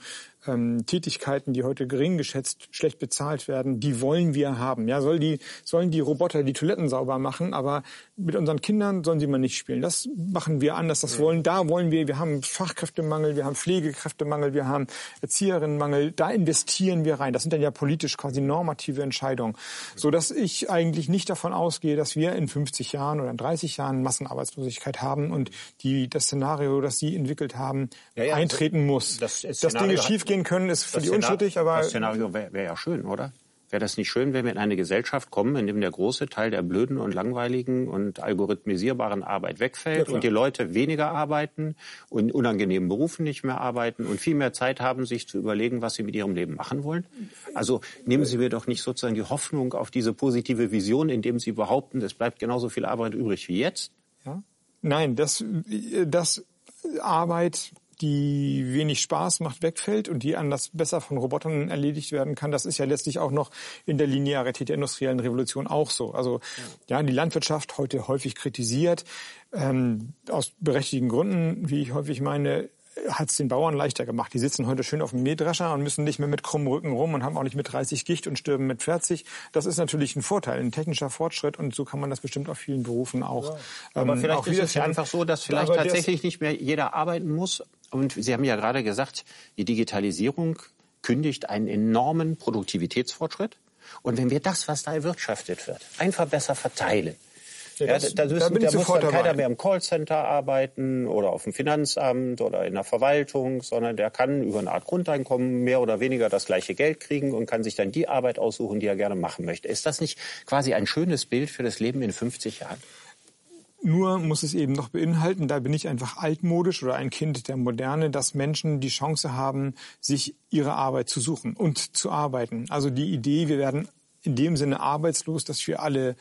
ähm, Tätigkeiten, die heute gering geschätzt, schlecht bezahlt werden, die wollen wir haben. Ja, soll die, sollen die Roboter die Toiletten sauber machen, aber mit unseren Kindern sollen sie mal nicht spielen. Das machen wir anders. Das wollen, da wollen wir, wir haben Fachkräftemangel, wir haben Pflegekräftemangel, wir haben Erzieherinnenmangel. Da investieren wir rein. Das sind dann ja politisch quasi normative Entscheidungen. So dass ich eigentlich nicht davon ausgehe, dass wir in 50 Jahren oder in 30 Jahren Massenarbeitslosigkeit haben und die, das Szenario, das Sie entwickelt haben, ja, ja, eintreten muss. Das, das dass Dinge schief gehen können, ist für die unschuldig, aber... Das Szenario wäre wär ja schön, oder? Wäre das nicht schön, wenn wir in eine Gesellschaft kommen, in dem der große Teil der blöden und langweiligen und algorithmisierbaren Arbeit wegfällt ja, und die Leute weniger arbeiten und in unangenehmen Berufen nicht mehr arbeiten und viel mehr Zeit haben, sich zu überlegen, was sie mit ihrem Leben machen wollen? Also nehmen Sie mir doch nicht sozusagen die Hoffnung auf diese positive Vision, indem Sie behaupten, es bleibt genauso viel Arbeit übrig wie jetzt. Ja? Nein, das, das Arbeit die wenig Spaß macht, wegfällt und die anders besser von Robotern erledigt werden kann. Das ist ja letztlich auch noch in der Linearität der industriellen Revolution auch so. Also ja, die Landwirtschaft heute häufig kritisiert, ähm, aus berechtigten Gründen, wie ich häufig meine, hat es den Bauern leichter gemacht. Die sitzen heute schön auf dem Mähdrescher und müssen nicht mehr mit krummem Rücken rum und haben auch nicht mit 30 Gicht und stirben mit 40. Das ist natürlich ein Vorteil, ein technischer Fortschritt und so kann man das bestimmt auf vielen Berufen auch. Ja. Aber ähm, vielleicht auch ist es ja einfach so, dass vielleicht tatsächlich nicht mehr jeder arbeiten muss. Und Sie haben ja gerade gesagt, die Digitalisierung kündigt einen enormen Produktivitätsfortschritt. Und wenn wir das, was da erwirtschaftet wird, einfach besser verteilen, ja, das, da, müssen, da, da muss dann keiner mehr im Callcenter arbeiten oder auf dem Finanzamt oder in der Verwaltung, sondern der kann über eine Art Grundeinkommen mehr oder weniger das gleiche Geld kriegen und kann sich dann die Arbeit aussuchen, die er gerne machen möchte. Ist das nicht quasi ein schönes Bild für das Leben in 50 Jahren? Nur muss es eben noch beinhalten, da bin ich einfach altmodisch oder ein Kind der Moderne, dass Menschen die Chance haben, sich ihre Arbeit zu suchen und zu arbeiten. Also die Idee, wir werden in dem Sinne arbeitslos, dass wir alle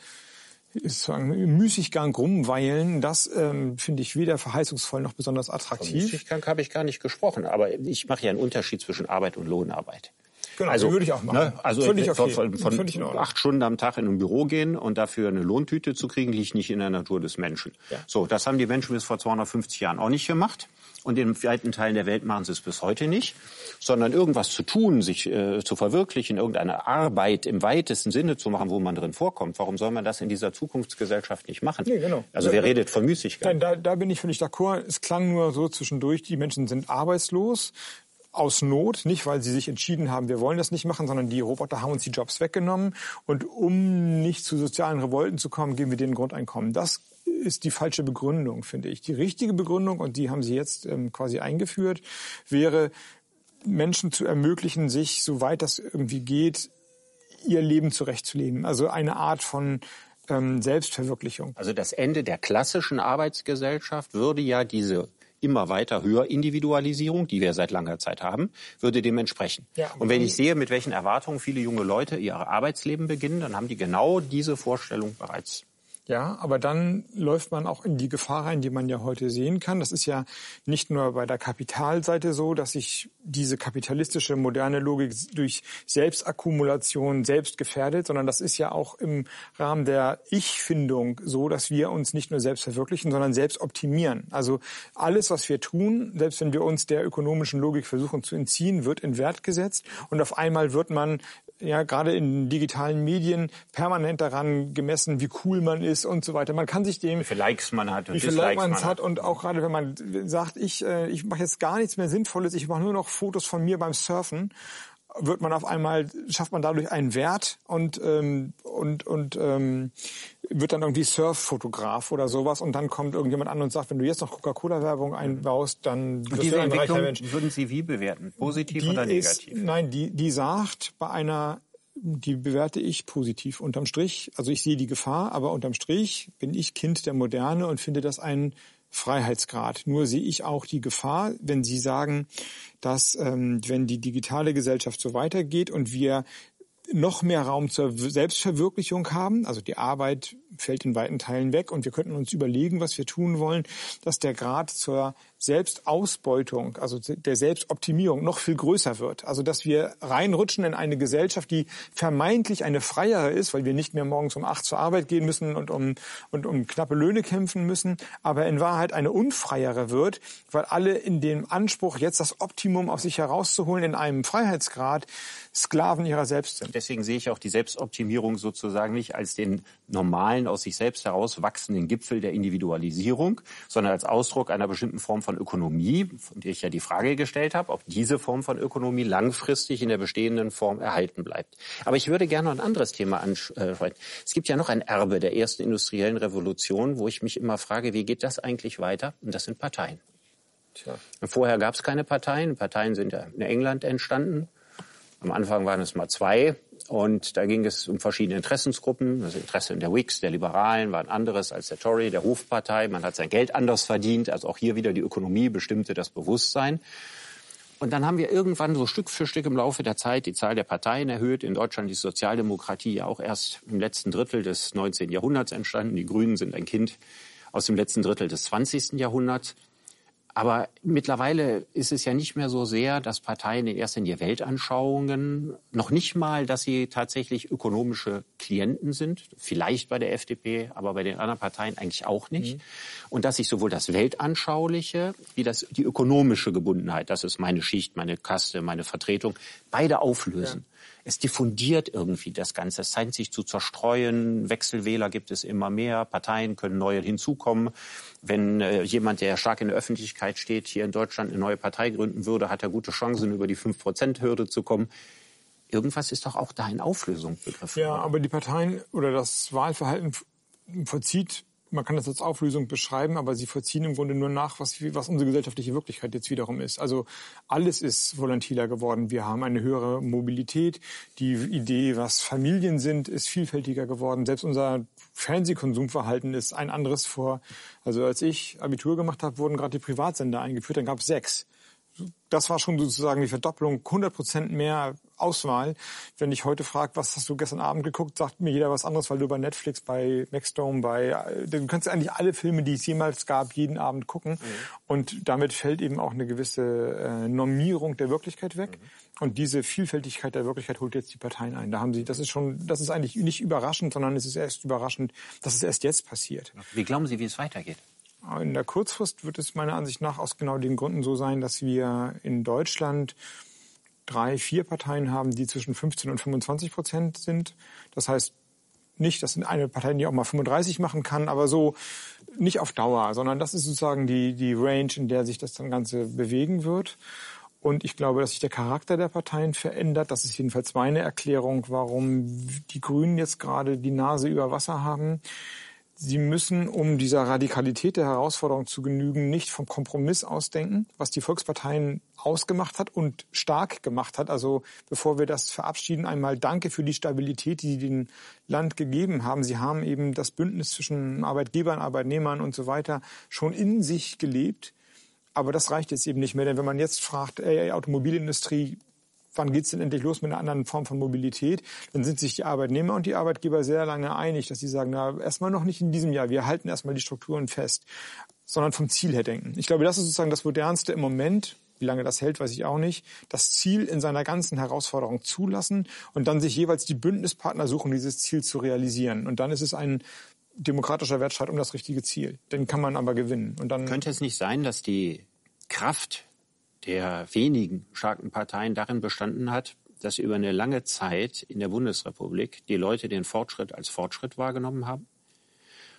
sozusagen Müßiggang rumweilen, das ähm, finde ich weder verheißungsvoll noch besonders attraktiv. Von Müßiggang habe ich gar nicht gesprochen, aber ich mache ja einen Unterschied zwischen Arbeit und Lohnarbeit. Genau, also würde ich auch machen. Ne, also Völlig okay. von, von, von acht Stunden am Tag in ein Büro gehen und dafür eine Lohntüte zu kriegen, liegt nicht in der Natur des Menschen. Ja. So, das haben die Menschen bis vor 250 Jahren auch nicht gemacht. Und in weiten Teilen der Welt machen sie es bis heute nicht, sondern irgendwas zu tun, sich äh, zu verwirklichen, irgendeine Arbeit im weitesten Sinne zu machen, wo man drin vorkommt. Warum soll man das in dieser Zukunftsgesellschaft nicht machen? Nee, genau. Also wer redet von Müßigkeit? Nein, da, da bin ich völlig d'accord. Es klang nur so zwischendurch, die Menschen sind arbeitslos aus Not, nicht weil sie sich entschieden haben, wir wollen das nicht machen, sondern die Roboter haben uns die Jobs weggenommen. Und um nicht zu sozialen Revolten zu kommen, geben wir denen Grundeinkommen. Das ist die falsche Begründung, finde ich. Die richtige Begründung, und die haben Sie jetzt ähm, quasi eingeführt, wäre, Menschen zu ermöglichen, sich, soweit das irgendwie geht, ihr Leben zurechtzulegen. Also eine Art von ähm, Selbstverwirklichung. Also das Ende der klassischen Arbeitsgesellschaft würde ja diese immer weiter höher Individualisierung, die wir seit langer Zeit haben, würde dem entsprechen. Ja, und wenn ich sehe, mit welchen Erwartungen viele junge Leute ihr Arbeitsleben beginnen, dann haben die genau diese Vorstellung bereits ja, aber dann läuft man auch in die Gefahr rein, die man ja heute sehen kann. Das ist ja nicht nur bei der Kapitalseite so, dass sich diese kapitalistische moderne Logik durch Selbstakkumulation selbst gefährdet, sondern das ist ja auch im Rahmen der Ich-Findung so, dass wir uns nicht nur selbst verwirklichen, sondern selbst optimieren. Also alles, was wir tun, selbst wenn wir uns der ökonomischen Logik versuchen zu entziehen, wird in Wert gesetzt und auf einmal wird man ja gerade in digitalen Medien permanent daran gemessen, wie cool man ist und so weiter. Man kann sich dem wie viele Likes man hat und wie viele Likes man hat. hat und auch gerade wenn man sagt, ich äh, ich mache jetzt gar nichts mehr Sinnvolles, ich mache nur noch Fotos von mir beim Surfen wird man auf einmal schafft man dadurch einen Wert und ähm, und und ähm, wird dann irgendwie Surf-Fotograf oder sowas und dann kommt irgendjemand an und sagt, wenn du jetzt noch Coca-Cola-Werbung einbaust, dann und diese Entwicklung würden Sie wie bewerten? Positiv die oder negativ? Ist, nein, die die sagt bei einer die bewerte ich positiv unterm Strich. Also ich sehe die Gefahr, aber unterm Strich bin ich Kind der Moderne und finde das einen Freiheitsgrad. Nur sehe ich auch die Gefahr, wenn Sie sagen, dass ähm, wenn die digitale Gesellschaft so weitergeht und wir noch mehr Raum zur Selbstverwirklichung haben, also die Arbeit fällt in weiten Teilen weg und wir könnten uns überlegen, was wir tun wollen, dass der Grad zur Selbstausbeutung, also der Selbstoptimierung noch viel größer wird. Also dass wir reinrutschen in eine Gesellschaft, die vermeintlich eine freiere ist, weil wir nicht mehr morgens um acht zur Arbeit gehen müssen und um, und um knappe Löhne kämpfen müssen, aber in Wahrheit eine unfreiere wird, weil alle in dem Anspruch, jetzt das Optimum aus sich herauszuholen in einem Freiheitsgrad, Sklaven ihrer selbst sind. Deswegen sehe ich auch die Selbstoptimierung sozusagen nicht als den normalen, aus sich selbst heraus wachsenden Gipfel der Individualisierung, sondern als Ausdruck einer bestimmten Form von von Ökonomie, von der ich ja die Frage gestellt habe, ob diese Form von Ökonomie langfristig in der bestehenden Form erhalten bleibt. Aber ich würde gerne noch ein anderes Thema ansprechen. Es gibt ja noch ein Erbe der ersten industriellen Revolution, wo ich mich immer frage, wie geht das eigentlich weiter? Und das sind Parteien. Tja. Vorher gab es keine Parteien. Parteien sind ja in England entstanden. Am Anfang waren es mal zwei. Und da ging es um verschiedene Interessensgruppen. Das Interesse der Whigs, der Liberalen war ein anderes als der Tory, der Hofpartei. Man hat sein Geld anders verdient. Also auch hier wieder die Ökonomie bestimmte das Bewusstsein. Und dann haben wir irgendwann so Stück für Stück im Laufe der Zeit die Zahl der Parteien erhöht. In Deutschland ist Sozialdemokratie ja auch erst im letzten Drittel des 19. Jahrhunderts entstanden. Die Grünen sind ein Kind aus dem letzten Drittel des 20. Jahrhunderts. Aber mittlerweile ist es ja nicht mehr so sehr, dass Parteien in erster Linie Weltanschauungen, noch nicht mal, dass sie tatsächlich ökonomische Klienten sind, vielleicht bei der FDP, aber bei den anderen Parteien eigentlich auch nicht. Mhm. Und dass sich sowohl das Weltanschauliche wie das, die ökonomische Gebundenheit, das ist meine Schicht, meine Kaste, meine Vertretung, beide auflösen. Ja es diffundiert irgendwie das Ganze. Es scheint sich zu zerstreuen. Wechselwähler gibt es immer mehr. Parteien können neue hinzukommen. Wenn äh, jemand, der stark in der Öffentlichkeit steht, hier in Deutschland eine neue Partei gründen würde, hat er gute Chancen, über die 5-Prozent-Hürde zu kommen. Irgendwas ist doch auch da in Auflösung begriffen. Ja, aber die Parteien oder das Wahlverhalten vollzieht man kann das als Auflösung beschreiben, aber sie vollziehen im Grunde nur nach, was, was unsere gesellschaftliche Wirklichkeit jetzt wiederum ist. Also alles ist volatiler geworden. Wir haben eine höhere Mobilität. Die Idee, was Familien sind, ist vielfältiger geworden. Selbst unser Fernsehkonsumverhalten ist ein anderes vor. Also als ich Abitur gemacht habe, wurden gerade die Privatsender eingeführt, dann gab es sechs das war schon sozusagen die Verdopplung, 100 Prozent mehr Auswahl. Wenn ich heute frage, was hast du gestern Abend geguckt, sagt mir jeder was anderes, weil du bei Netflix, bei Maxdome, bei, du kannst eigentlich alle Filme, die es jemals gab, jeden Abend gucken. Mhm. Und damit fällt eben auch eine gewisse äh, Normierung der Wirklichkeit weg. Mhm. Und diese Vielfältigkeit der Wirklichkeit holt jetzt die Parteien ein. Da haben sie, das ist schon, das ist eigentlich nicht überraschend, sondern es ist erst überraschend, dass es erst jetzt passiert. Wie glauben Sie, wie es weitergeht? In der Kurzfrist wird es meiner Ansicht nach aus genau den Gründen so sein, dass wir in Deutschland drei, vier Parteien haben, die zwischen 15 und 25 Prozent sind. Das heißt nicht, das sind eine Partei, die auch mal 35 machen kann, aber so nicht auf Dauer, sondern das ist sozusagen die, die Range, in der sich das dann Ganze bewegen wird. Und ich glaube, dass sich der Charakter der Parteien verändert. Das ist jedenfalls meine Erklärung, warum die Grünen jetzt gerade die Nase über Wasser haben. Sie müssen, um dieser Radikalität der Herausforderung zu genügen, nicht vom Kompromiss ausdenken, was die Volksparteien ausgemacht hat und stark gemacht hat. Also bevor wir das verabschieden, einmal danke für die Stabilität, die Sie dem Land gegeben haben. Sie haben eben das Bündnis zwischen Arbeitgebern, Arbeitnehmern und so weiter schon in sich gelebt. Aber das reicht jetzt eben nicht mehr, denn wenn man jetzt fragt, ey, Automobilindustrie, wann geht's denn endlich los mit einer anderen Form von Mobilität, dann sind sich die Arbeitnehmer und die Arbeitgeber sehr lange einig, dass sie sagen, na, erstmal noch nicht in diesem Jahr, wir halten erstmal die Strukturen fest, sondern vom Ziel her denken. Ich glaube, das ist sozusagen das Modernste im Moment. Wie lange das hält, weiß ich auch nicht. Das Ziel in seiner ganzen Herausforderung zulassen und dann sich jeweils die Bündnispartner suchen, dieses Ziel zu realisieren. Und dann ist es ein demokratischer Wettstreit um das richtige Ziel. Den kann man aber gewinnen. Und dann Könnte es nicht sein, dass die Kraft der wenigen starken Parteien darin bestanden hat, dass über eine lange Zeit in der Bundesrepublik die Leute den Fortschritt als Fortschritt wahrgenommen haben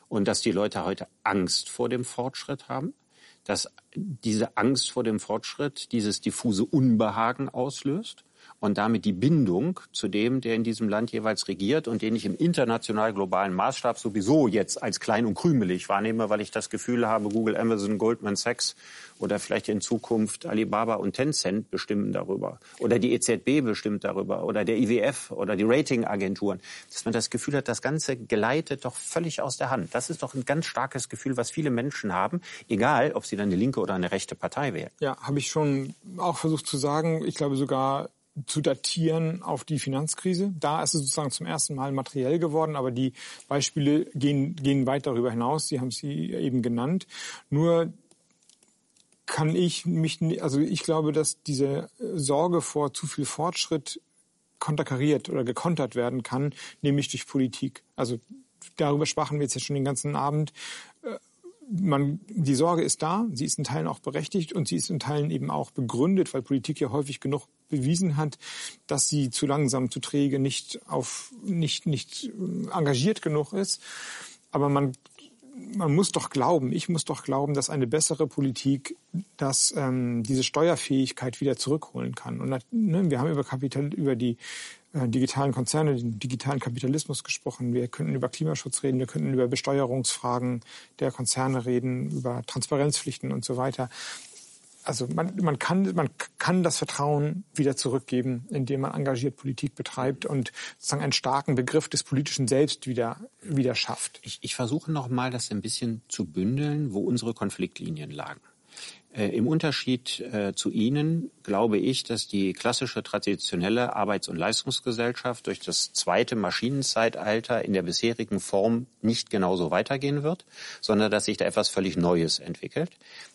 und dass die Leute heute Angst vor dem Fortschritt haben, dass diese Angst vor dem Fortschritt dieses diffuse Unbehagen auslöst und damit die Bindung zu dem, der in diesem Land jeweils regiert und den ich im international globalen Maßstab sowieso jetzt als klein und krümelig wahrnehme, weil ich das Gefühl habe, Google, Amazon, Goldman Sachs oder vielleicht in Zukunft Alibaba und Tencent bestimmen darüber oder die EZB bestimmt darüber oder der IWF oder die Ratingagenturen, dass man das Gefühl hat, das Ganze geleitet doch völlig aus der Hand. Das ist doch ein ganz starkes Gefühl, was viele Menschen haben, egal ob sie dann eine linke oder eine rechte Partei wählen. Ja, habe ich schon auch versucht zu sagen. Ich glaube sogar zu datieren auf die Finanzkrise. Da ist es sozusagen zum ersten Mal materiell geworden, aber die Beispiele gehen, gehen weit darüber hinaus. Sie haben sie eben genannt. Nur kann ich mich, also ich glaube, dass diese Sorge vor zu viel Fortschritt konterkariert oder gekontert werden kann, nämlich durch Politik. Also darüber sprachen wir jetzt ja schon den ganzen Abend man, die Sorge ist da, sie ist in Teilen auch berechtigt und sie ist in Teilen eben auch begründet, weil Politik ja häufig genug bewiesen hat, dass sie zu langsam, zu träge, nicht auf, nicht, nicht engagiert genug ist. Aber man, man muss doch glauben, ich muss doch glauben, dass eine bessere Politik, dass ähm, diese Steuerfähigkeit wieder zurückholen kann. Und ne, wir haben über Kapital, über die äh, digitalen Konzerne, den digitalen Kapitalismus gesprochen. Wir könnten über Klimaschutz reden, wir könnten über Besteuerungsfragen der Konzerne reden, über Transparenzpflichten und so weiter. Also man, man, kann, man kann das Vertrauen wieder zurückgeben, indem man engagiert Politik betreibt und sozusagen einen starken Begriff des politischen Selbst wieder, wieder schafft. Ich, ich versuche noch mal, das ein bisschen zu bündeln, wo unsere Konfliktlinien lagen. Äh, Im Unterschied äh, zu Ihnen glaube ich, dass die klassische traditionelle Arbeits- und Leistungsgesellschaft durch das zweite Maschinenzeitalter in der bisherigen Form nicht genauso weitergehen wird, sondern dass sich da etwas völlig Neues entwickelt.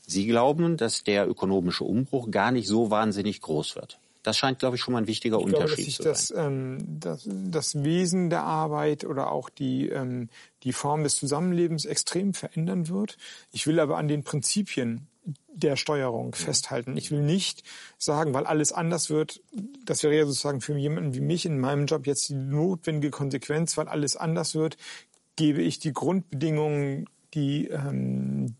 Sie glauben, dass der ökonomische Umbruch gar nicht so wahnsinnig groß wird. Das scheint, glaube ich, schon mal ein wichtiger ich Unterschied glaube, dass zu sich sein. Das, ähm, das, das Wesen der Arbeit oder auch die, ähm, die Form des Zusammenlebens extrem verändern wird. Ich will aber an den Prinzipien der Steuerung festhalten. Ich will nicht sagen, weil alles anders wird, das wäre ja sozusagen für jemanden wie mich in meinem Job jetzt die notwendige Konsequenz, weil alles anders wird, gebe ich die Grundbedingungen, die, ähm,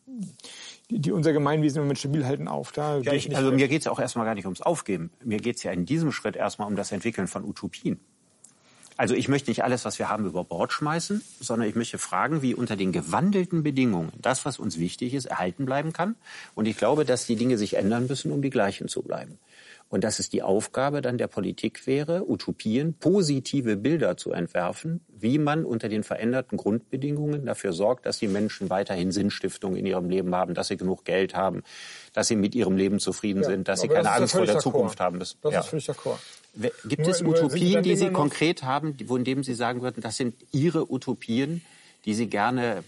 die, unser Gemeinwesen im Moment stabil halten, auf. Da Ja, ich, also mir geht es ja auch erstmal gar nicht ums Aufgeben. Mir geht es ja in diesem Schritt erstmal um das Entwickeln von Utopien. Also ich möchte nicht alles, was wir haben, über Bord schmeißen, sondern ich möchte fragen, wie unter den gewandelten Bedingungen das, was uns wichtig ist, erhalten bleiben kann. Und ich glaube, dass die Dinge sich ändern müssen, um die gleichen zu bleiben. Und dass es die Aufgabe dann der Politik wäre, Utopien, positive Bilder zu entwerfen, wie man unter den veränderten Grundbedingungen dafür sorgt, dass die Menschen weiterhin Sinnstiftung in ihrem Leben haben, dass sie genug Geld haben, dass sie mit ihrem Leben zufrieden Ja, sind, dass sie keine das ja Angst vor der. Zukunft haben müssen. Das Ja. ist völlig d'accord. Gibt Nur- es Utopien, die Sie konkret haben, die- von denen Sie sagen würden, das sind Ihre Utopien, die Sie gerne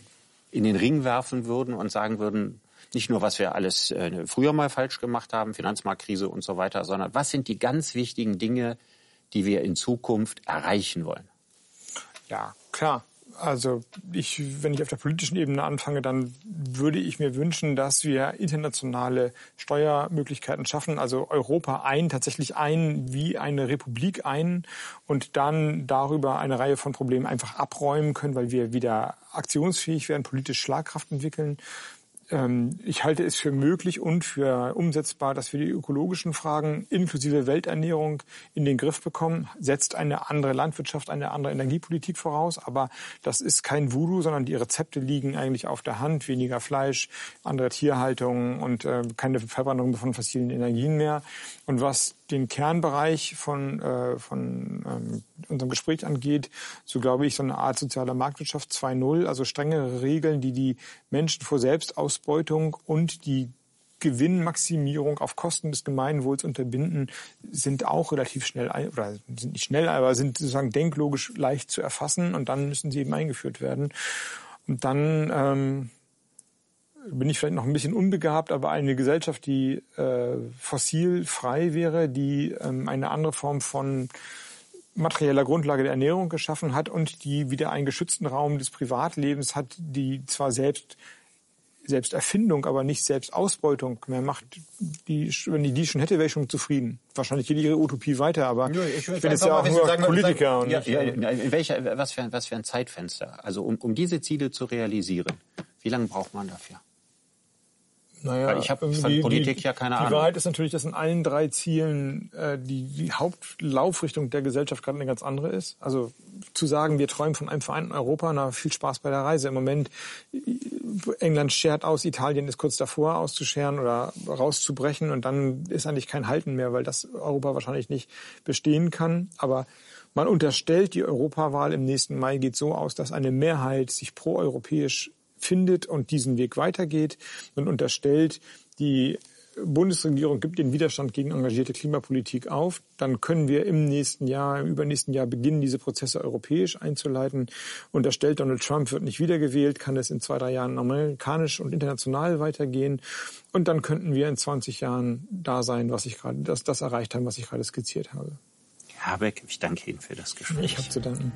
in den Ring werfen würden und sagen würden, nicht nur, was wir alles äh, früher mal falsch gemacht haben, Finanzmarktkrise und so weiter, sondern was sind die ganz wichtigen Dinge, die wir in Zukunft erreichen wollen? Ja, klar. Also ich, wenn ich auf der politischen Ebene anfange, dann würde ich mir wünschen, dass wir internationale Steuermöglichkeiten schaffen, also Europa ein, tatsächlich ein, wie eine Republik ein und dann darüber eine Reihe von Problemen einfach abräumen können, weil wir wieder aktionsfähig werden, politisch Schlagkraft entwickeln. Ähm, Ich halte es für möglich und für umsetzbar, dass wir die ökologischen Fragen inklusive Welternährung in den Griff bekommen. Setzt eine andere Landwirtschaft, eine andere Energiepolitik voraus. Aber das ist kein Voodoo, sondern die Rezepte liegen eigentlich auf der Hand. Weniger Fleisch, andere Tierhaltung und äh, keine Verbrennung von fossilen Energien mehr. Und was den Kernbereich von, äh, von ähm, unserem Gespräch angeht, so glaube ich, so eine Art soziale Marktwirtschaft 2.0, also strengere Regeln, die die Menschen vor Selbstausbeutung und die Gewinnmaximierung auf Kosten des Gemeinwohls unterbinden, sind auch relativ schnell, oder sind nicht schnell, aber sind sozusagen denklogisch leicht zu erfassen und dann müssen sie eben eingeführt werden. Und dann ähm, bin ich vielleicht noch ein bisschen unbegabt, aber eine Gesellschaft, die äh, fossilfrei wäre, die ähm, eine andere Form von materieller Grundlage der Ernährung geschaffen hat und die wieder einen geschützten Raum des Privatlebens hat, die zwar selbst Selbsterfindung, aber nicht Selbstausbeutung mehr macht. Die, wenn die die schon hätte, wäre ich schon zufrieden. Wahrscheinlich geht ihre Utopie weiter, aber ich, bin jetzt ja auch nur Politiker. und ja, ja, äh, in welcher, was, für, ein- was für ein Zeitfenster? Also um, um diese Ziele zu realisieren, wie lange braucht man dafür? Naja, Weil ich hab irgendwie von Politik die, ja keine die Ahnung. Die Wahrheit ist natürlich, dass in allen drei Zielen äh, die, die Hauptlaufrichtung der Gesellschaft gerade eine ganz andere ist. Also zu sagen, wir träumen von einem vereinten Europa, na viel Spaß bei der Reise. Im Moment äh, England schert aus, Italien ist kurz davor auszuscheren oder rauszubrechen und dann ist eigentlich kein Halten mehr, weil das Europa wahrscheinlich nicht bestehen kann. Aber man unterstellt, die Europawahl im nächsten Mai geht so aus, dass eine Mehrheit sich proeuropäisch findet und diesen Weg weitergeht und unterstellt, die Bundesregierung gibt den Widerstand gegen engagierte Klimapolitik auf, dann können wir im nächsten Jahr, im übernächsten Jahr beginnen, diese Prozesse europäisch einzuleiten. Unterstellt Donald Trump wird nicht wiedergewählt, kann es in zwei, drei Jahren amerikanisch und international weitergehen. Und dann könnten wir in 20 Jahren da sein, was ich gerade, das, das erreicht haben, was ich gerade skizziert habe. Herr Habeck, ich danke Ihnen für das Gespräch. Ich habe zu danken.